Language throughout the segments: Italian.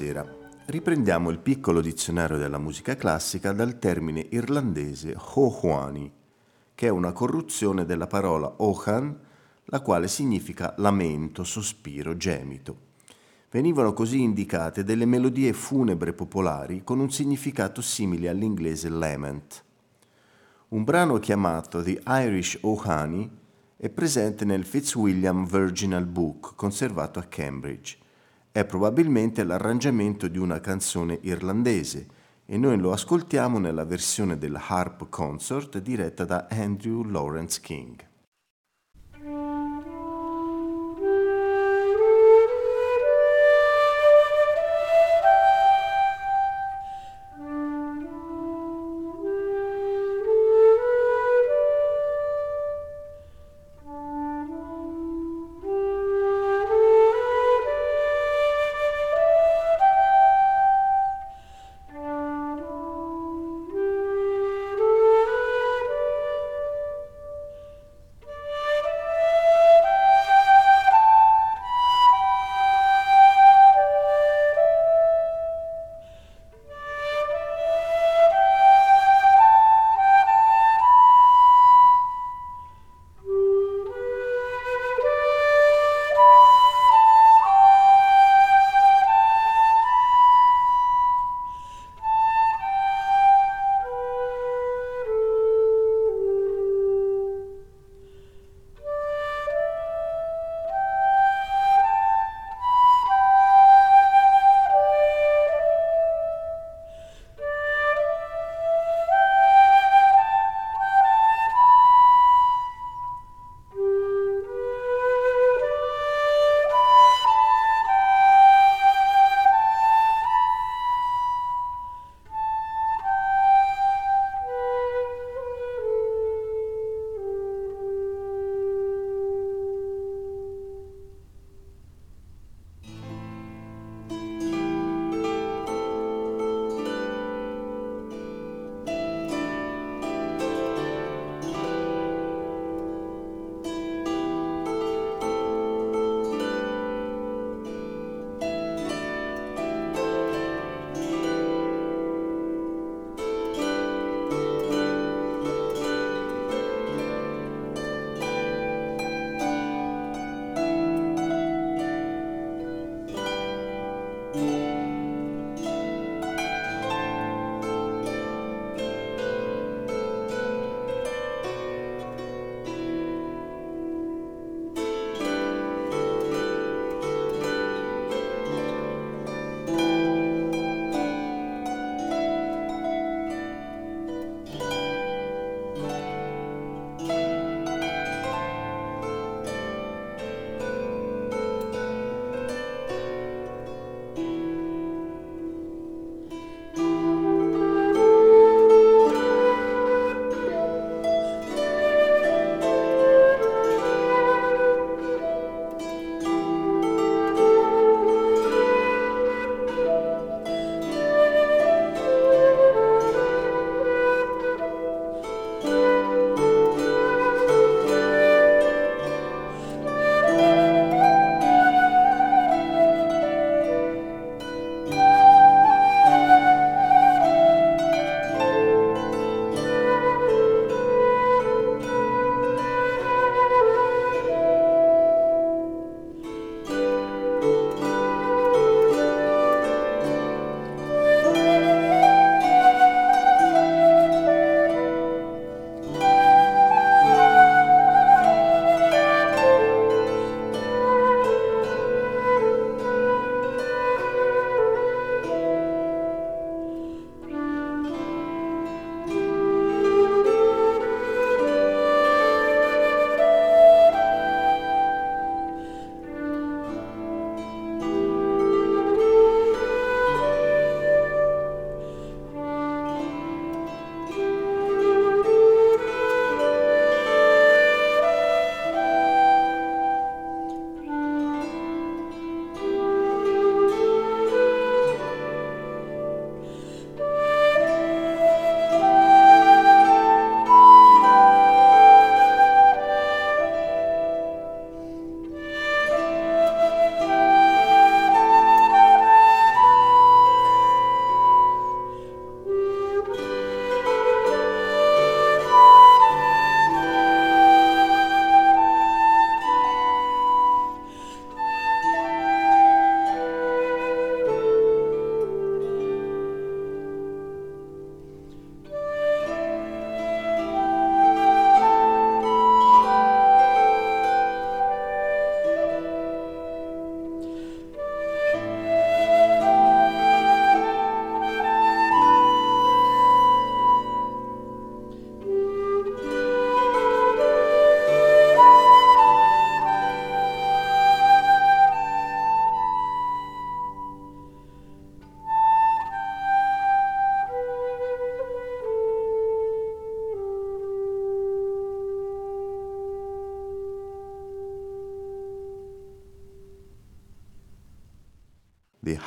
Buonasera. Riprendiamo il piccolo dizionario della musica classica dal termine irlandese hohuani, che è una corruzione della parola ohan, la quale significa lamento, sospiro, gemito. Venivano così indicate delle melodie funebre popolari con un significato simile all'inglese lament. Un brano chiamato The Irish Ohani è presente nel Fitzwilliam Virginal Book conservato a Cambridge è probabilmente l'arrangiamento di una canzone irlandese e noi lo ascoltiamo nella versione del Harp Consort diretta da Andrew Lawrence King.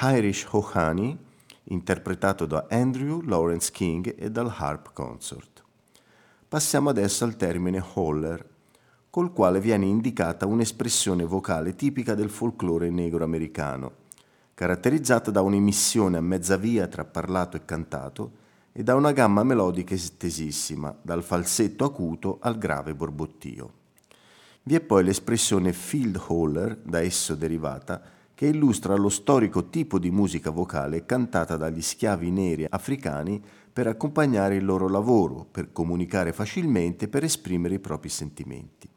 Irish Hohani, interpretato da Andrew Lawrence King e dal Harp Consort. Passiamo adesso al termine holler, col quale viene indicata un'espressione vocale tipica del folklore negro americano, caratterizzata da un'emissione a mezza via tra parlato e cantato e da una gamma melodica estesissima, dal falsetto acuto al grave borbottio. Vi è poi l'espressione field holler, da esso derivata, che illustra lo storico tipo di musica vocale cantata dagli schiavi neri africani per accompagnare il loro lavoro, per comunicare facilmente, per esprimere i propri sentimenti.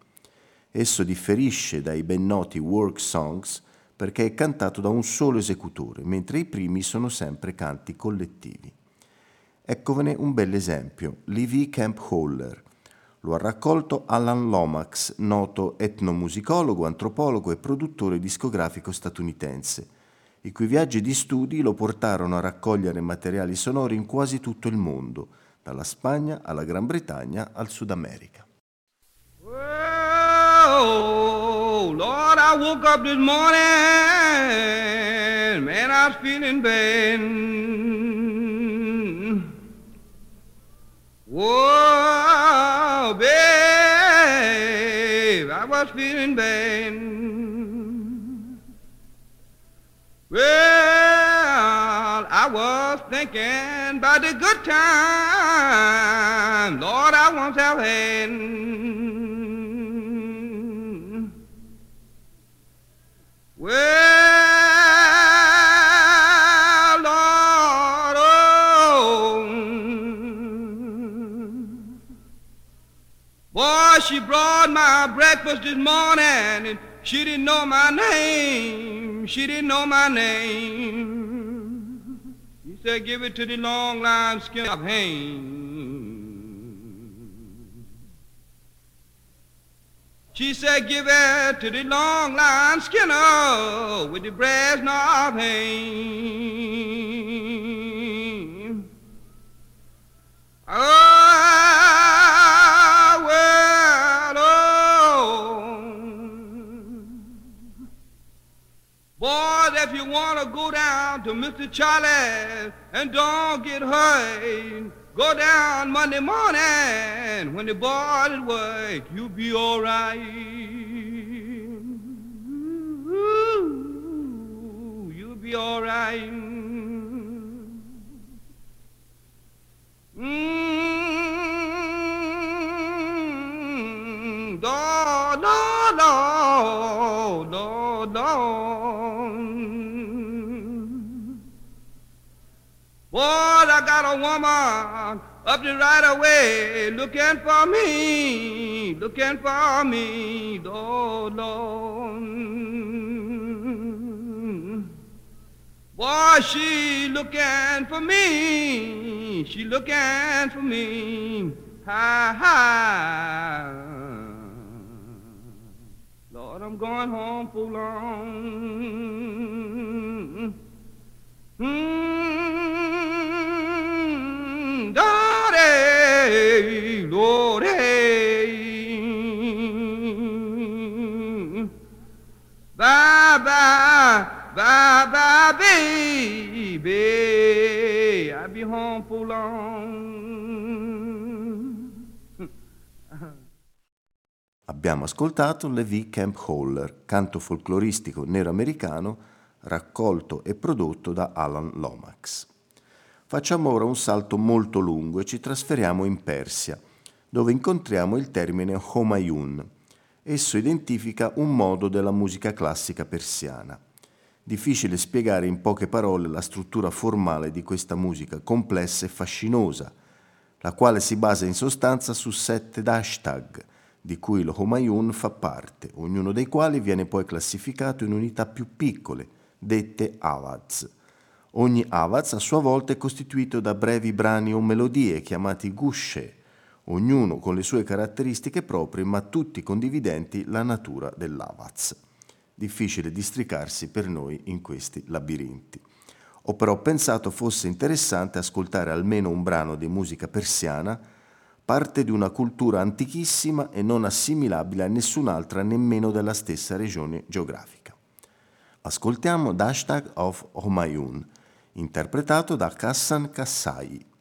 Esso differisce dai ben noti work songs perché è cantato da un solo esecutore, mentre i primi sono sempre canti collettivi. Eccovene un bel esempio, Camp Holler, lo ha raccolto Alan Lomax, noto etnomusicologo, antropologo e produttore discografico statunitense, i cui viaggi di studi lo portarono a raccogliere materiali sonori in quasi tutto il mondo, dalla Spagna alla Gran Bretagna al Sud America. Oh, Lord, I woke up this morning, man, I was feeling bad. Whoa, babe, I was feeling bad. Well, I was thinking about the good time, Lord, I once have had. Well, she brought my breakfast this morning and she didn't know my name. She didn't know my name. She said, give it to the long line skin of Hain. She said, give it to the long line skinner with the brass knob Hain. Oh, Boys, if you want to go down to Mr. Charlie and don't get hurt, go down Monday morning when the boys at work. You'll be all right. Ooh, you'll be all right. Woman up the right away looking for me, looking for me, Lord, Lord. Boy, she looking for me, she looking for me, hi, hi. Lord, I'm going home for long. Mm, Bye, bye, bye, bye, baby. I'll be home. Abbiamo ascoltato Levi Camp Holler, canto folcloristico nero americano raccolto e prodotto da Alan Lomax. Facciamo ora un salto molto lungo e ci trasferiamo in Persia, dove incontriamo il termine Homayun. Esso identifica un modo della musica classica persiana. Difficile spiegare in poche parole la struttura formale di questa musica complessa e fascinosa, la quale si basa in sostanza su sette hashtag, di cui lo Homayun fa parte, ognuno dei quali viene poi classificato in unità più piccole, dette avaz. Ogni avaz a sua volta è costituito da brevi brani o melodie chiamati gusce, ognuno con le sue caratteristiche proprie ma tutti condividenti la natura dell'avaz. Difficile districarsi per noi in questi labirinti. Ho però pensato fosse interessante ascoltare almeno un brano di musica persiana, parte di una cultura antichissima e non assimilabile a nessun'altra nemmeno della stessa regione geografica. Ascoltiamo Dashtag of Homayun, interpretato da Kassan Kassai.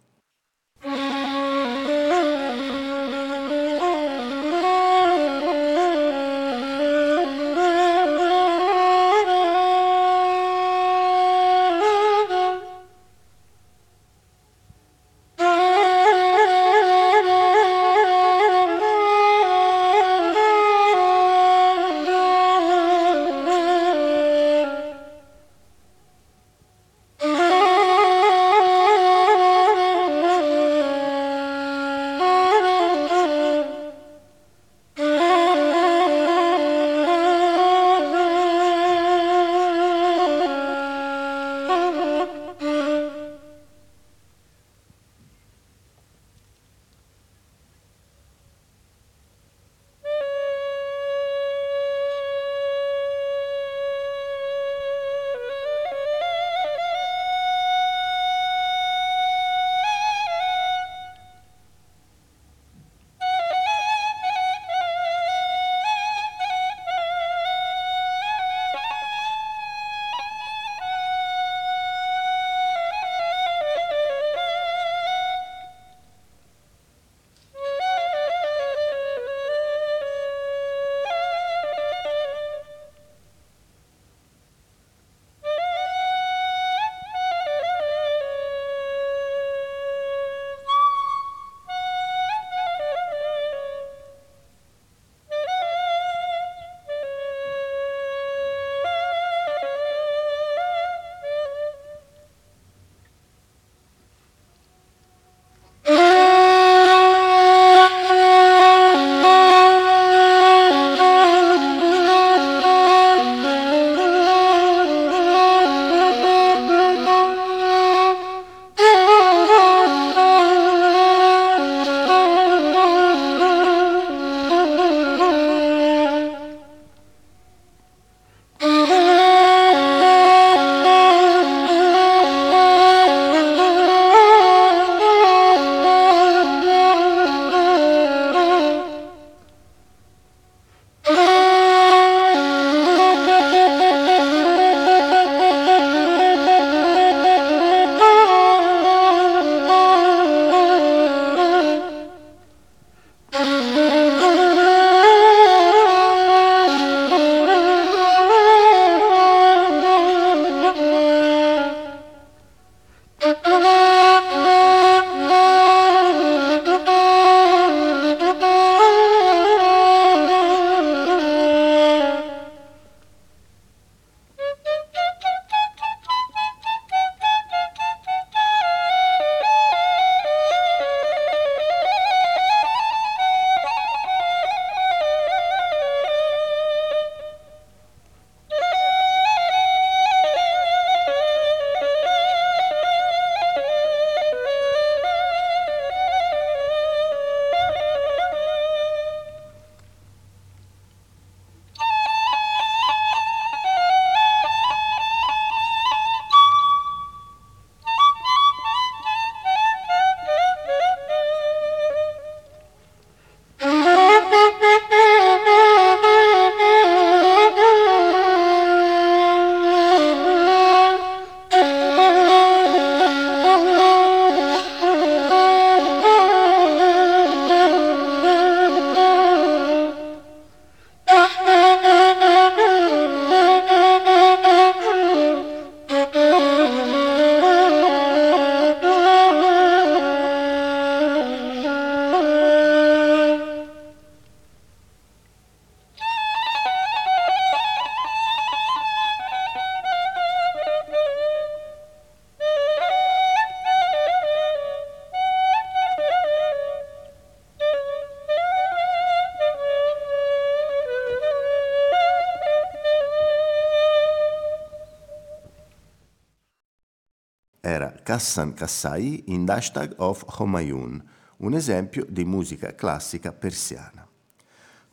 Hassan Kassai in Dashtag of Homayun, un esempio di musica classica persiana.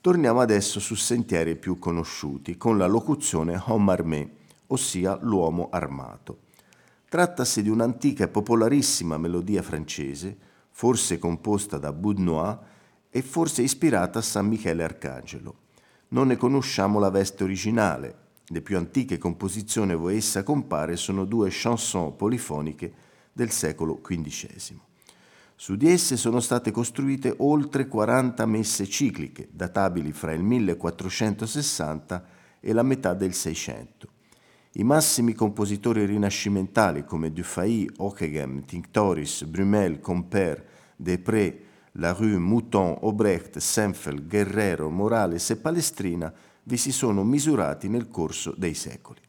Torniamo adesso su sentieri più conosciuti con la locuzione Homarmé, ossia l'uomo armato. Trattasi di un'antica e popolarissima melodia francese, forse composta da Boudnois e forse ispirata a San Michele Arcangelo. Non ne conosciamo la veste originale, Le più antiche composizioni dove essa compare sono due chanson polifoniche del secolo XV. Su di esse sono state costruite oltre 40 messe cicliche, databili fra il 1460 e la metà del 600. I massimi compositori rinascimentali come Dufay, Ockeghem, Tinctoris, Brumel, Compère, Després, Larue, Mouton, Obrecht, Senfel, Guerrero, Morales e Palestrina vi si sono misurati nel corso dei secoli.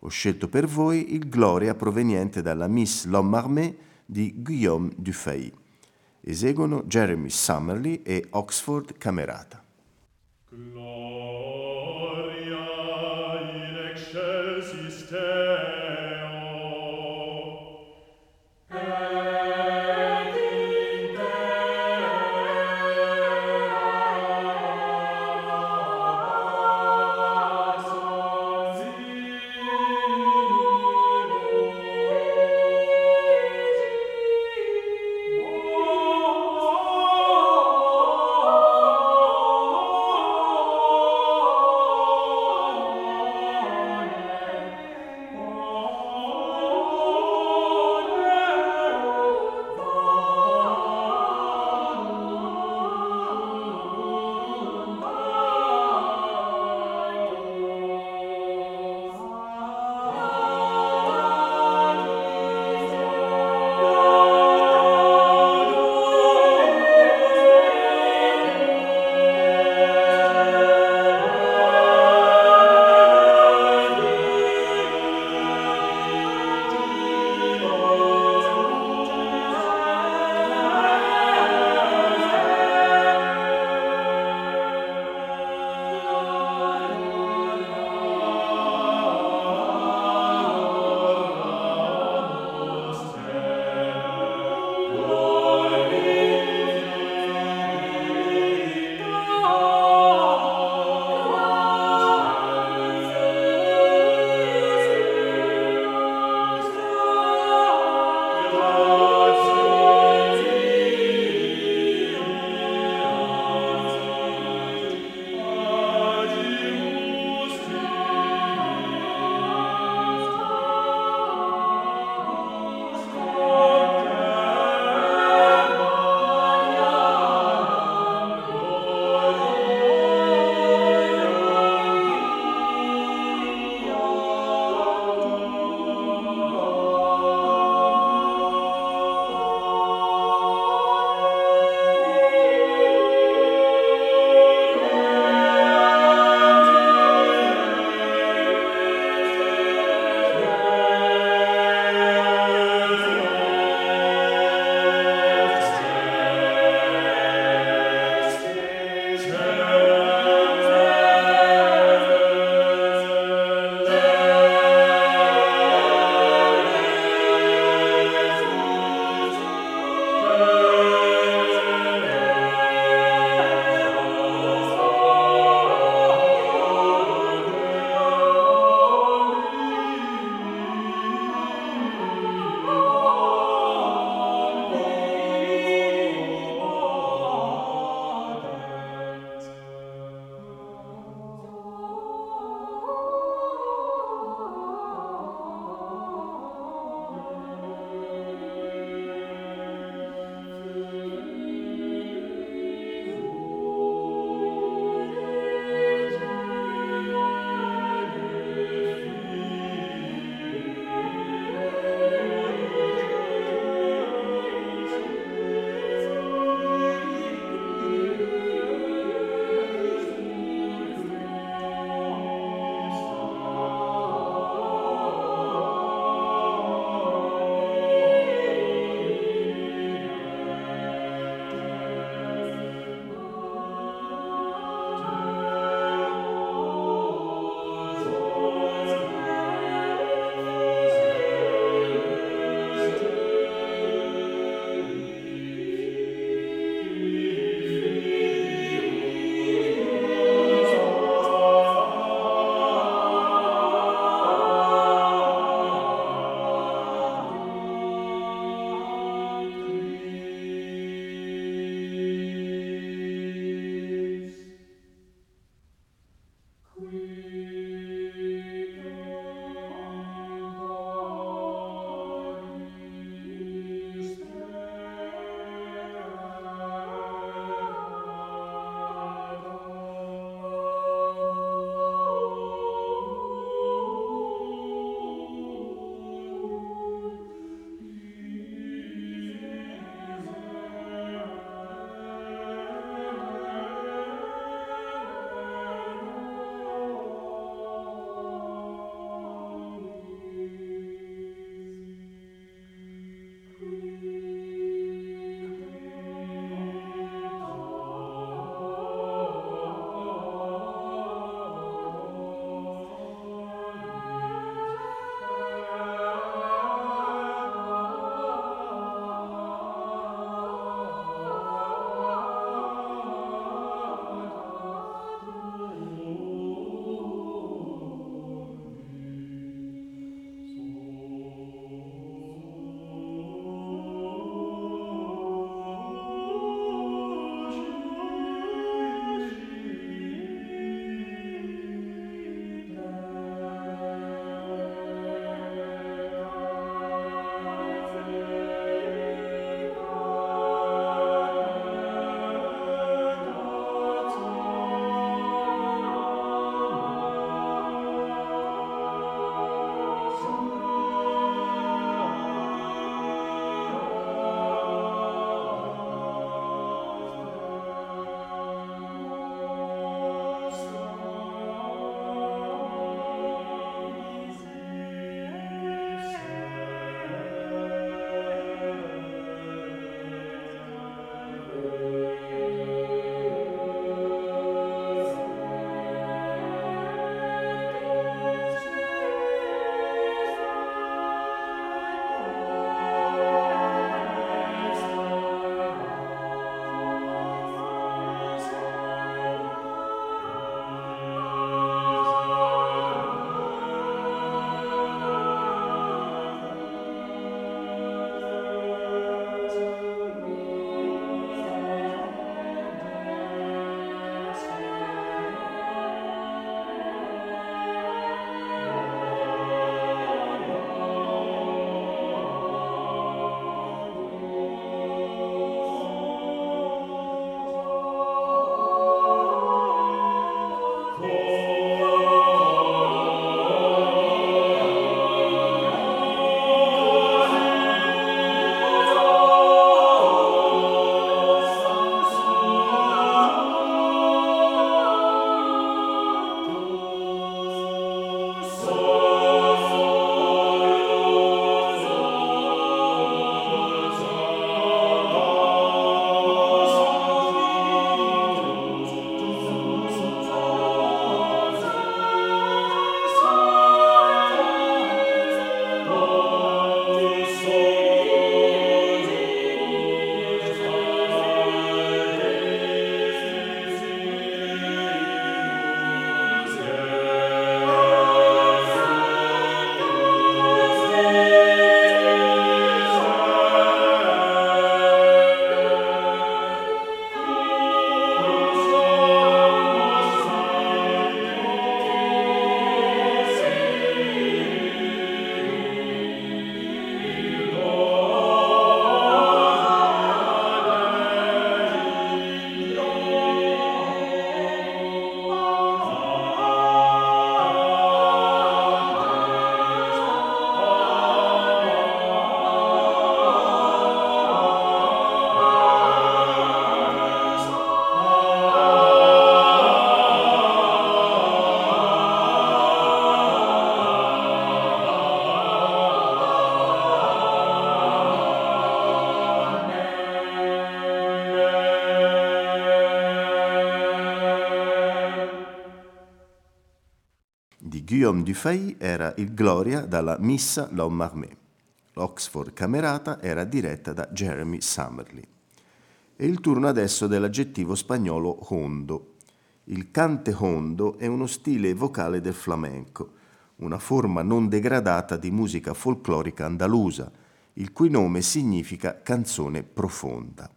Ho scelto per voi il Gloria proveniente dalla Miss L'Homme Armé di Guillaume Dufay. Eseguono Jeremy Summerly e Oxford Camerata. Gloria in excelsis terra. Guillaume Dufay era il Gloria dalla Missa L'Homme Armé. L'Oxford Camerata era diretta da Jeremy Summerly. E il turno adesso dell'aggettivo spagnolo hondo. Il cante hondo è uno stile vocale del flamenco, una forma non degradata di musica folclorica andalusa, il cui nome significa canzone profonda.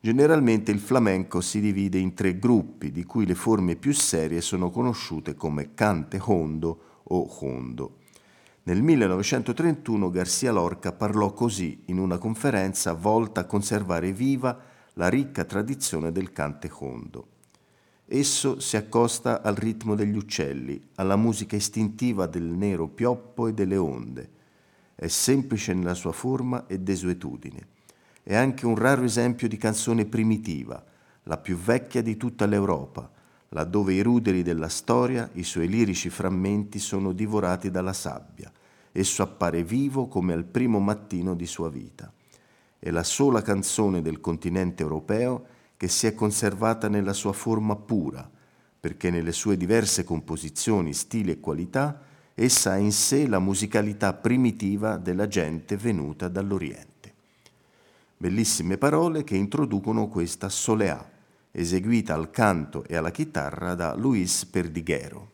Generalmente il flamenco si divide in tre gruppi, di cui le forme più serie sono conosciute come cante hondo o hondo. Nel 1931 Garcia Lorca parlò così in una conferenza volta a conservare viva la ricca tradizione del cante hondo. Esso si accosta al ritmo degli uccelli, alla musica istintiva del nero pioppo e delle onde. È semplice nella sua forma e desuetudine. È anche un raro esempio di canzone primitiva, la più vecchia di tutta l'Europa, laddove i ruderi della storia, i suoi lirici frammenti sono divorati dalla sabbia. Esso appare vivo come al primo mattino di sua vita. È la sola canzone del continente europeo che si è conservata nella sua forma pura, perché nelle sue diverse composizioni, stili e qualità, essa ha in sé la musicalità primitiva della gente venuta dall'Oriente. Bellissime parole che introducono questa soleá, eseguita al canto e alla chitarra da Luis Perdiguero.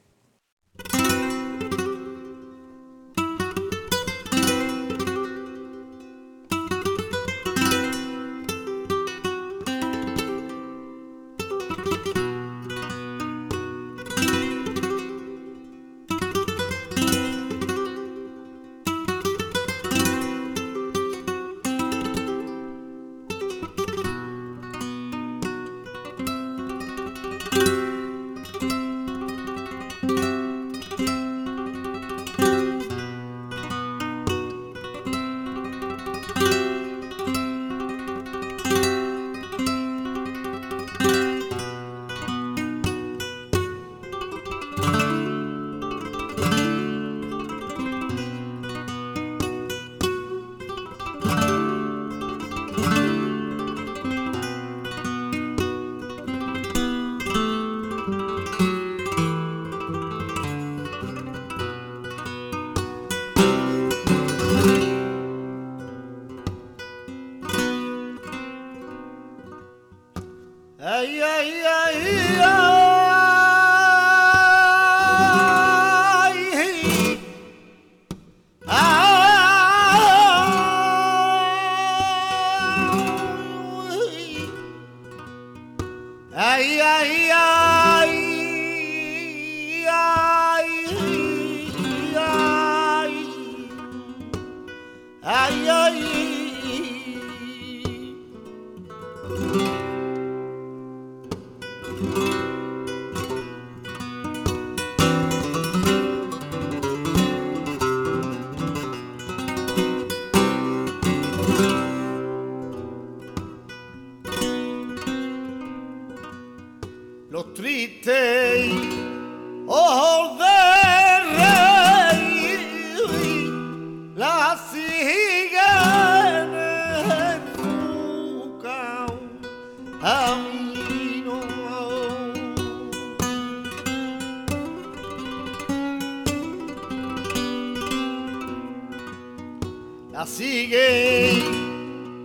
la sigue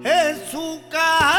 en su casa.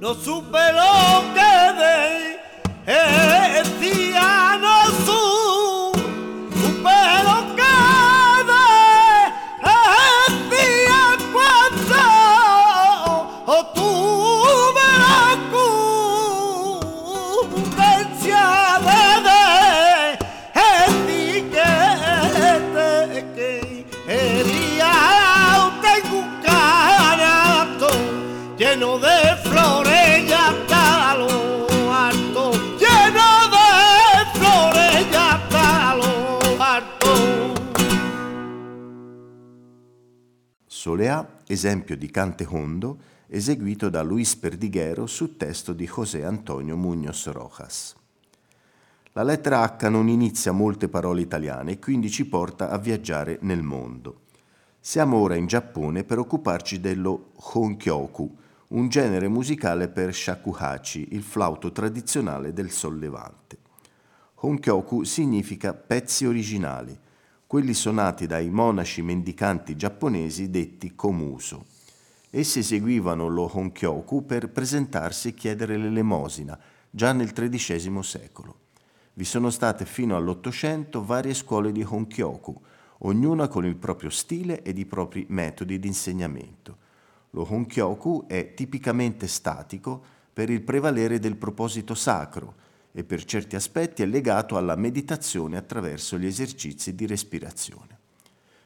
no supe lo que de esempio di cante hondo eseguito da Luis Perdiguero su testo di José Antonio Muñoz Rojas. La lettera H non inizia molte parole italiane e quindi ci porta a viaggiare nel mondo. Siamo ora in Giappone per occuparci dello honkyoku, un genere musicale per shakuhachi, il flauto tradizionale del sollevante. Honkyoku significa pezzi originali, quelli suonati dai monaci mendicanti giapponesi detti komuso. Essi eseguivano lo honkyoku per presentarsi e chiedere l'elemosina, già nel XIII secolo. Vi sono state fino all'Ottocento varie scuole di honkyoku, ognuna con il proprio stile ed i propri metodi di insegnamento. Lo honkyoku è tipicamente statico per il prevalere del proposito sacro, e per certi aspetti è legato alla meditazione attraverso gli esercizi di respirazione.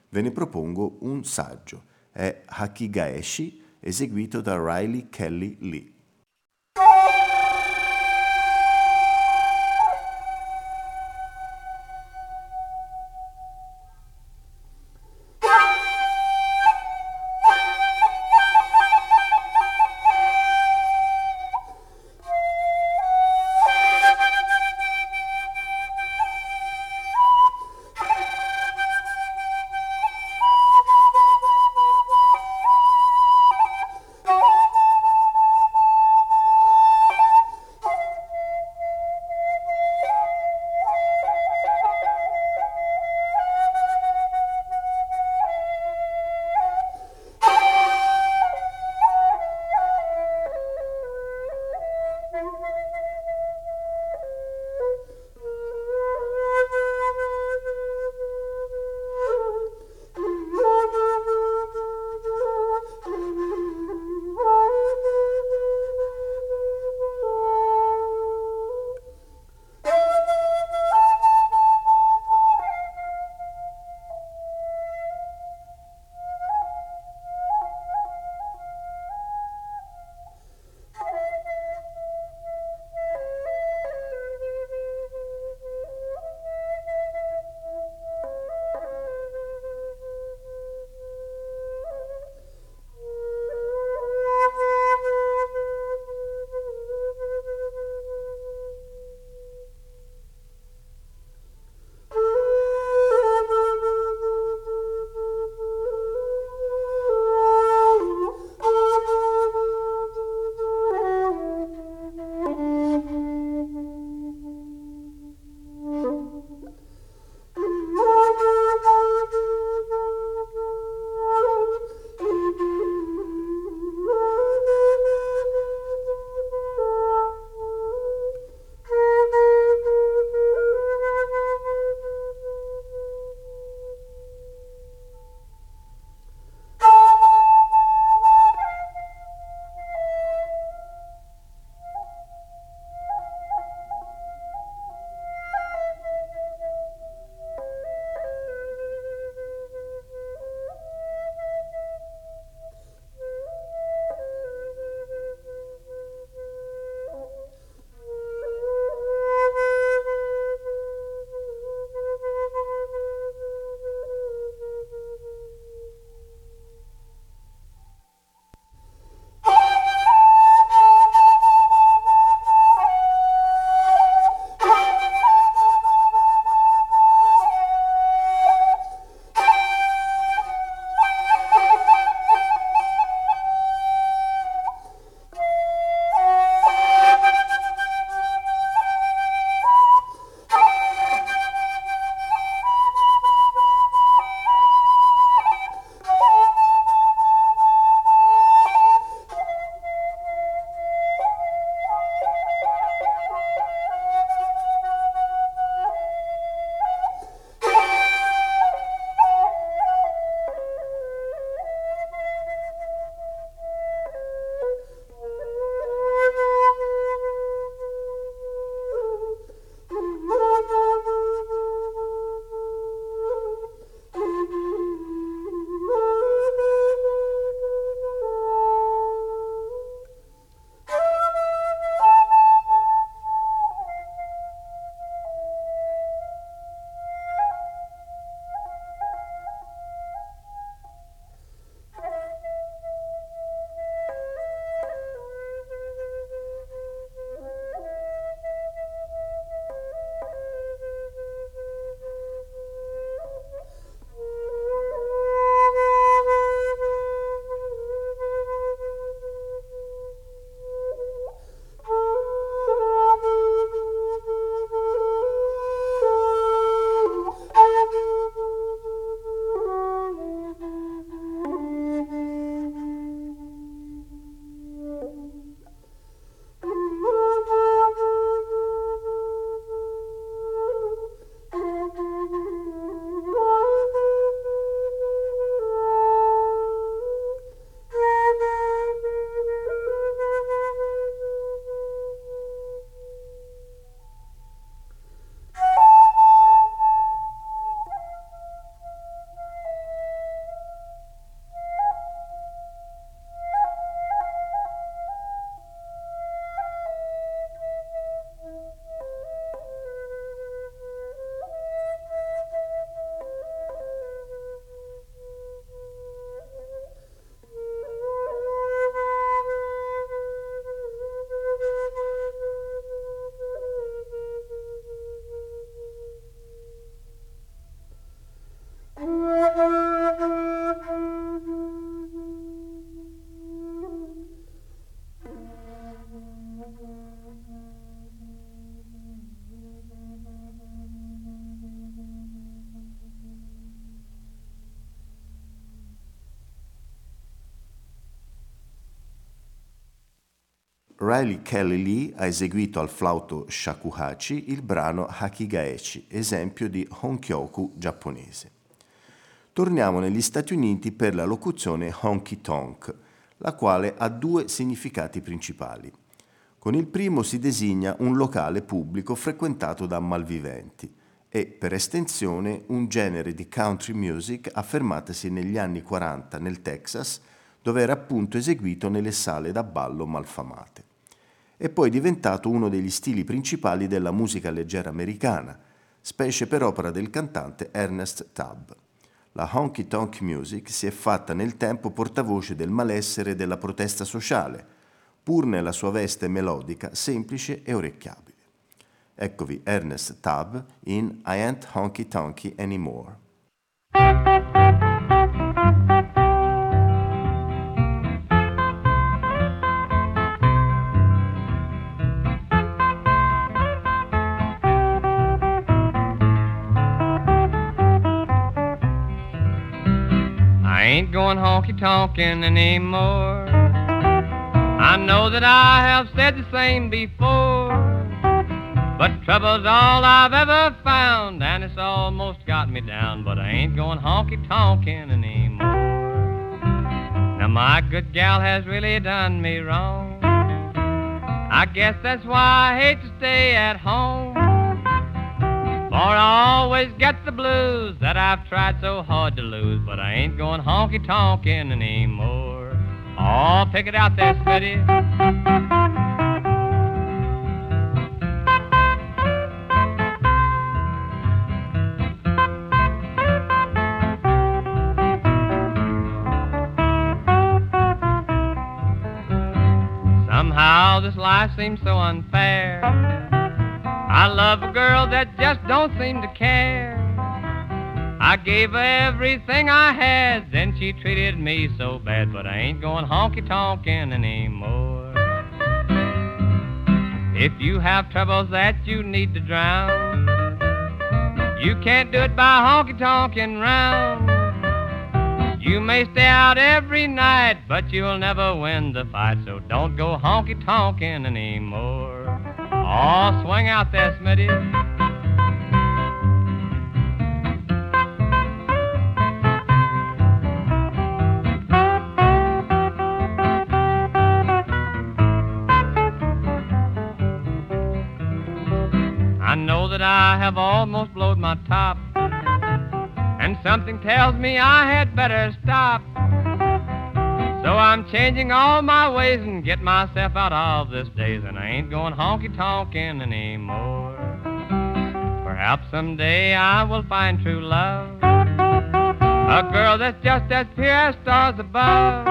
Ve ne propongo un saggio, è Hakigaeshi, eseguito da Riley Kelly Lee. Riley Kelly Lee ha eseguito al flauto shakuhachi il brano Hakigaechi, esempio di honkyoku giapponese. Torniamo negli Stati Uniti per la locuzione honky tonk, la quale ha due significati principali. Con il primo si designa un locale pubblico frequentato da malviventi e, per estensione, un genere di country music affermatasi negli anni 40 nel Texas, dove era appunto eseguito nelle sale da ballo malfamate. È poi diventato uno degli stili principali della musica leggera americana, specie per opera del cantante Ernest Tubb la honky tonk music si è fatta nel tempo portavoce del malessere e della protesta sociale, pur nella sua veste melodica, semplice e orecchiabile. Eccovi Ernest Tubb in I Ain't Honky Tonky Anymore. Ain't going honky tonkin' anymore. I know that I have said the same before, but trouble's all I've ever found, and it's almost got me down. But I ain't going honky tonkin' anymore. Now my good gal has really done me wrong. I guess that's why I hate to stay at home. For I always get the blues that I've tried so hard to lose, but I ain't going honky tonkin' anymore. Oh, pick it out there, Smitty. Somehow this life seems so unfair. I love a girl that just don't seem to care. I gave her everything I had, then she treated me so bad, but I ain't going honky tonkin' anymore. If you have troubles that you need to drown, you can't do it by honky tonkin' round. You may stay out every night, but you'll never win the fight, so don't go honky tonkin' anymore. Oh, swing out there, Smitty. I know that I have almost blowed my top, and something tells me I had better stop. So I'm changing all my ways and get myself out of this daze, and I ain't going honky tonkin' anymore. Perhaps someday I will find true love, a girl that's just as pure as stars above,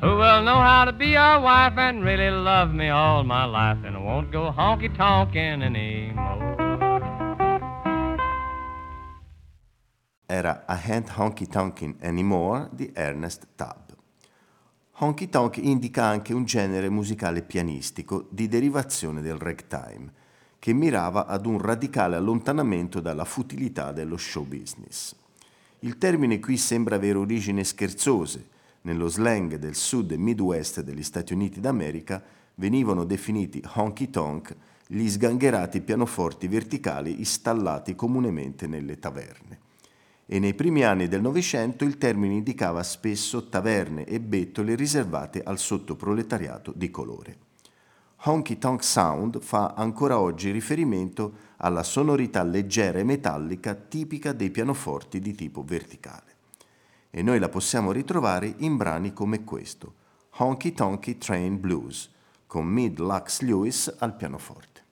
who will know how to be a wife and really love me all my life, and won't go honky tonkin' anymore. Era A Hand Honky Tonkin' Anymore di Ernest Tubb. Honky Tonk indica anche un genere musicale pianistico di derivazione del ragtime, che mirava ad un radicale allontanamento dalla futilità dello show business. Il termine qui sembra avere origini scherzose. Nello slang del sud e midwest degli Stati Uniti d'America venivano definiti honky tonk gli sgangherati pianoforti verticali installati comunemente nelle taverne e nei primi anni del Novecento il termine indicava spesso taverne e bettole riservate al sottoproletariato di colore. Honky Tonk Sound fa ancora oggi riferimento alla sonorità leggera e metallica tipica dei pianoforti di tipo verticale. E noi la possiamo ritrovare in brani come questo, Honky Tonky Train Blues, con Mid Lux Lewis al pianoforte.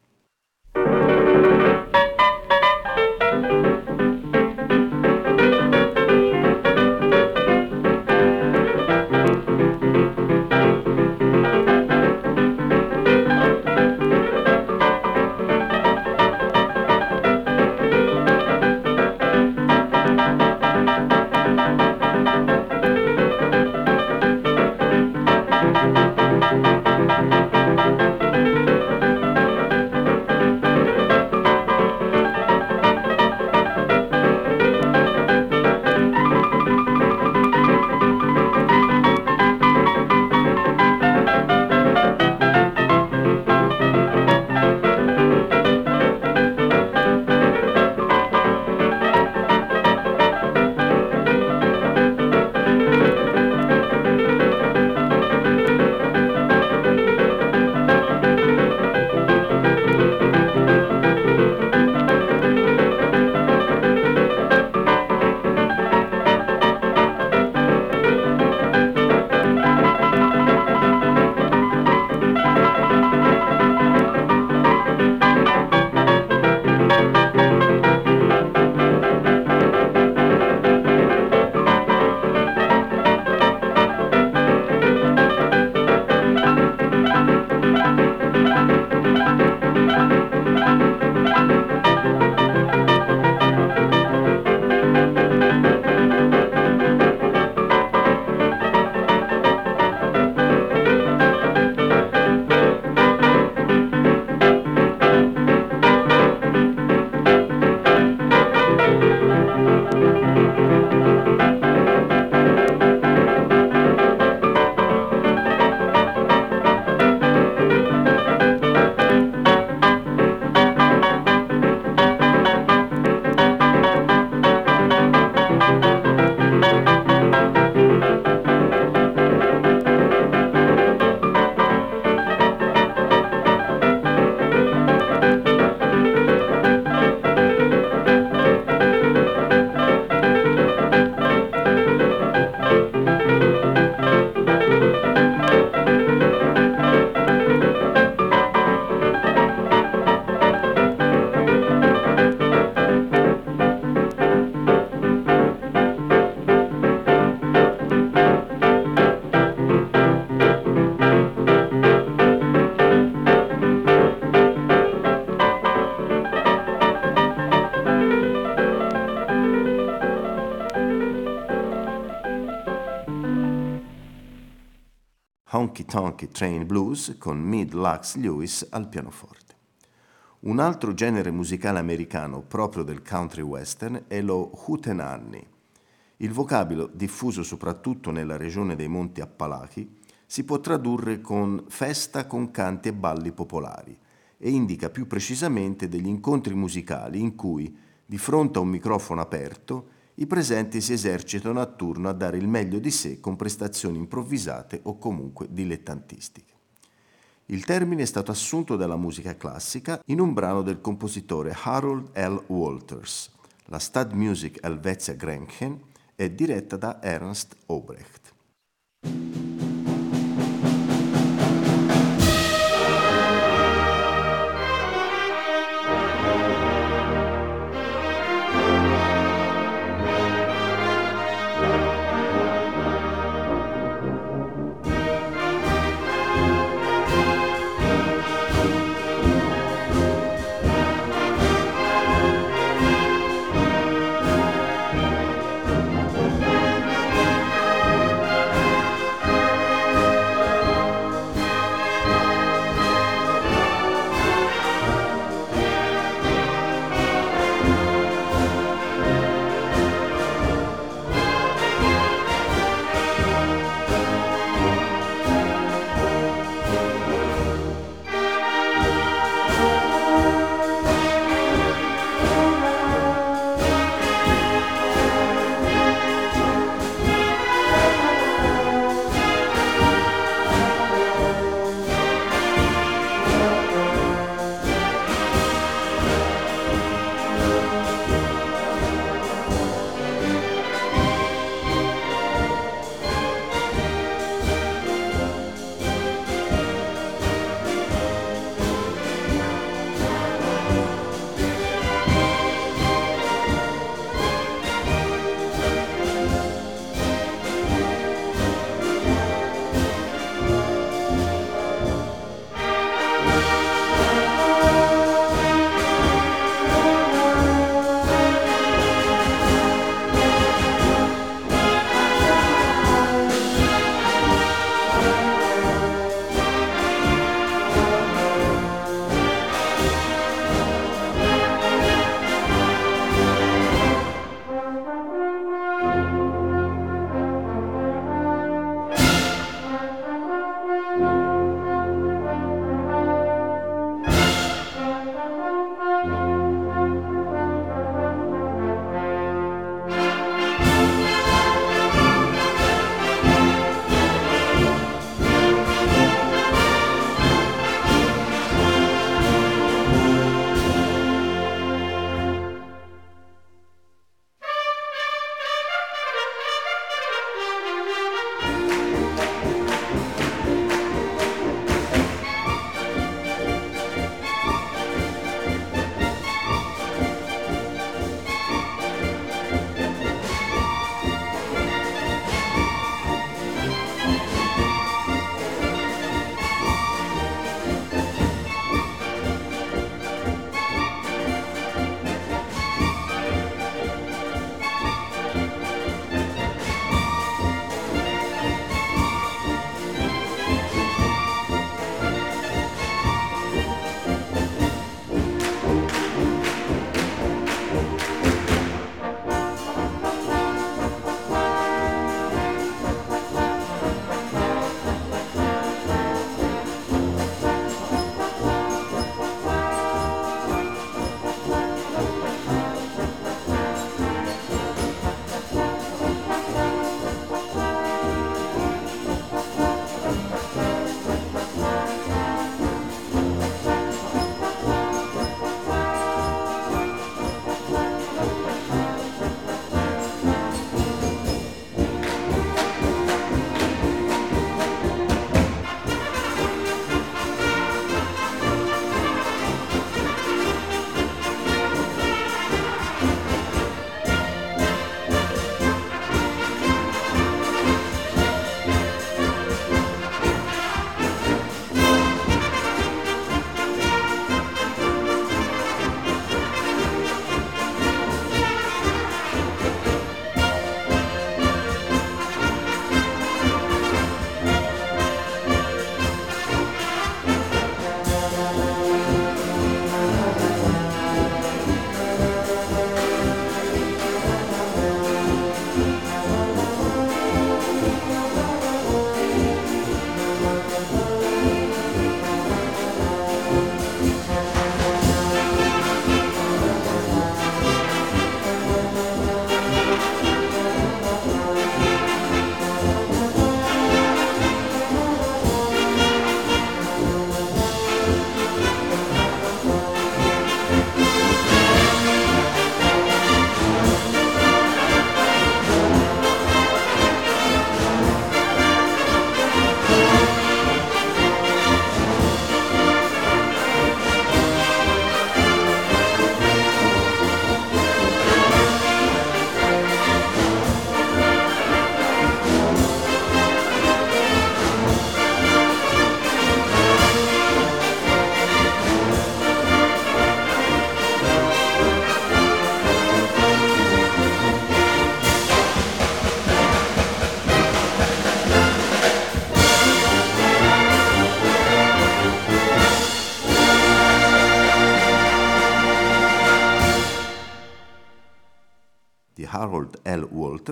Tonky Train Blues con Mid Lux Lewis al pianoforte. Un altro genere musicale americano proprio del country western è lo hootenanny. Il vocabolo, diffuso soprattutto nella regione dei Monti Appalachi, si può tradurre con festa con canti e balli popolari e indica più precisamente degli incontri musicali in cui, di fronte a un microfono aperto, i presenti si esercitano a turno a dare il meglio di sé con prestazioni improvvisate o comunque dilettantistiche. Il termine è stato assunto dalla musica classica in un brano del compositore Harold L. Walters. La Stadtmusik Helvetia Grenchen è diretta da Ernst Obrecht.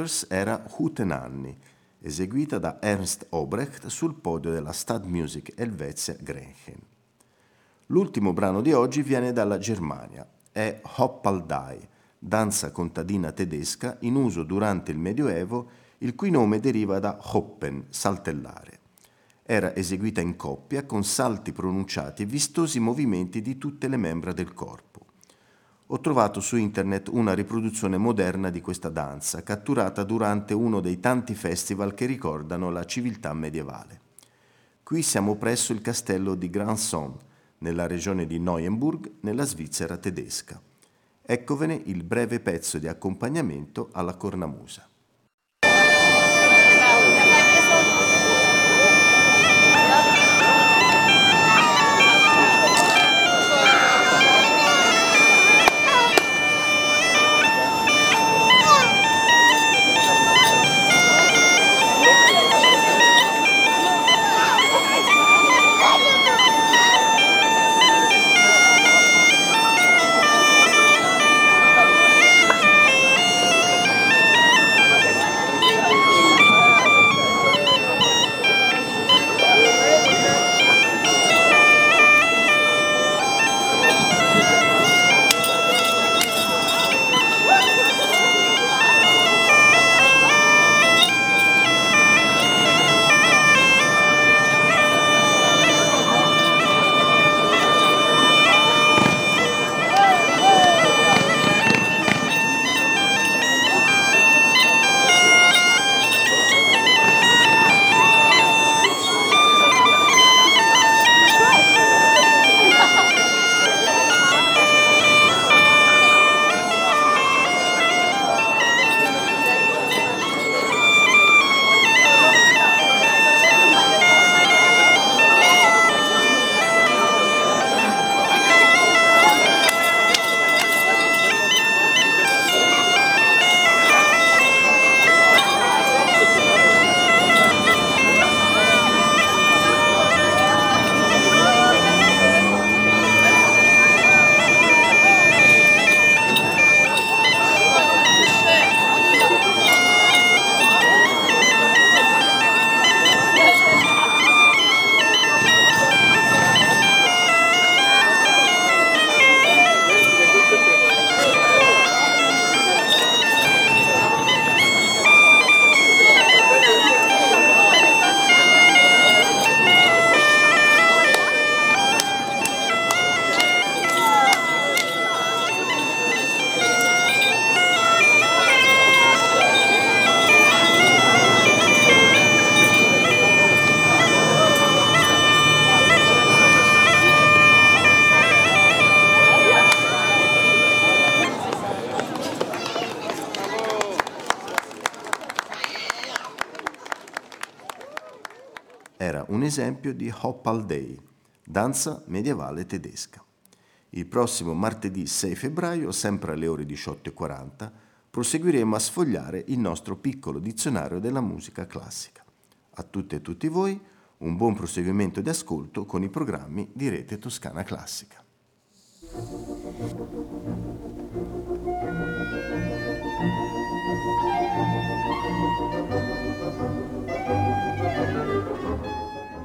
L. Walters era Hutenanni, eseguita da Ernst Obrecht sul podio della Stadtmusik Helvetia Grenchen. L'ultimo brano di oggi viene dalla Germania, è Hoppaldai, danza contadina tedesca in uso durante il Medioevo, il cui nome deriva da Hoppen, saltellare. Era eseguita in coppia con salti pronunciati e vistosi movimenti di tutte le membra del corpo. Ho trovato su internet una riproduzione moderna di questa danza, catturata durante uno dei tanti festival che ricordano la civiltà medievale. Qui siamo presso il castello di Grandson, nella regione di Neuenburg, nella Svizzera tedesca. Eccovene il breve pezzo di accompagnamento alla cornamusa. Esempio di Hoppal Day, danza medievale tedesca. Il prossimo martedì 6 febbraio, sempre alle ore 18.40, proseguiremo a sfogliare il nostro piccolo dizionario della musica classica. A tutte e tutti voi un buon proseguimento di ascolto con i programmi di Rete Toscana Classica.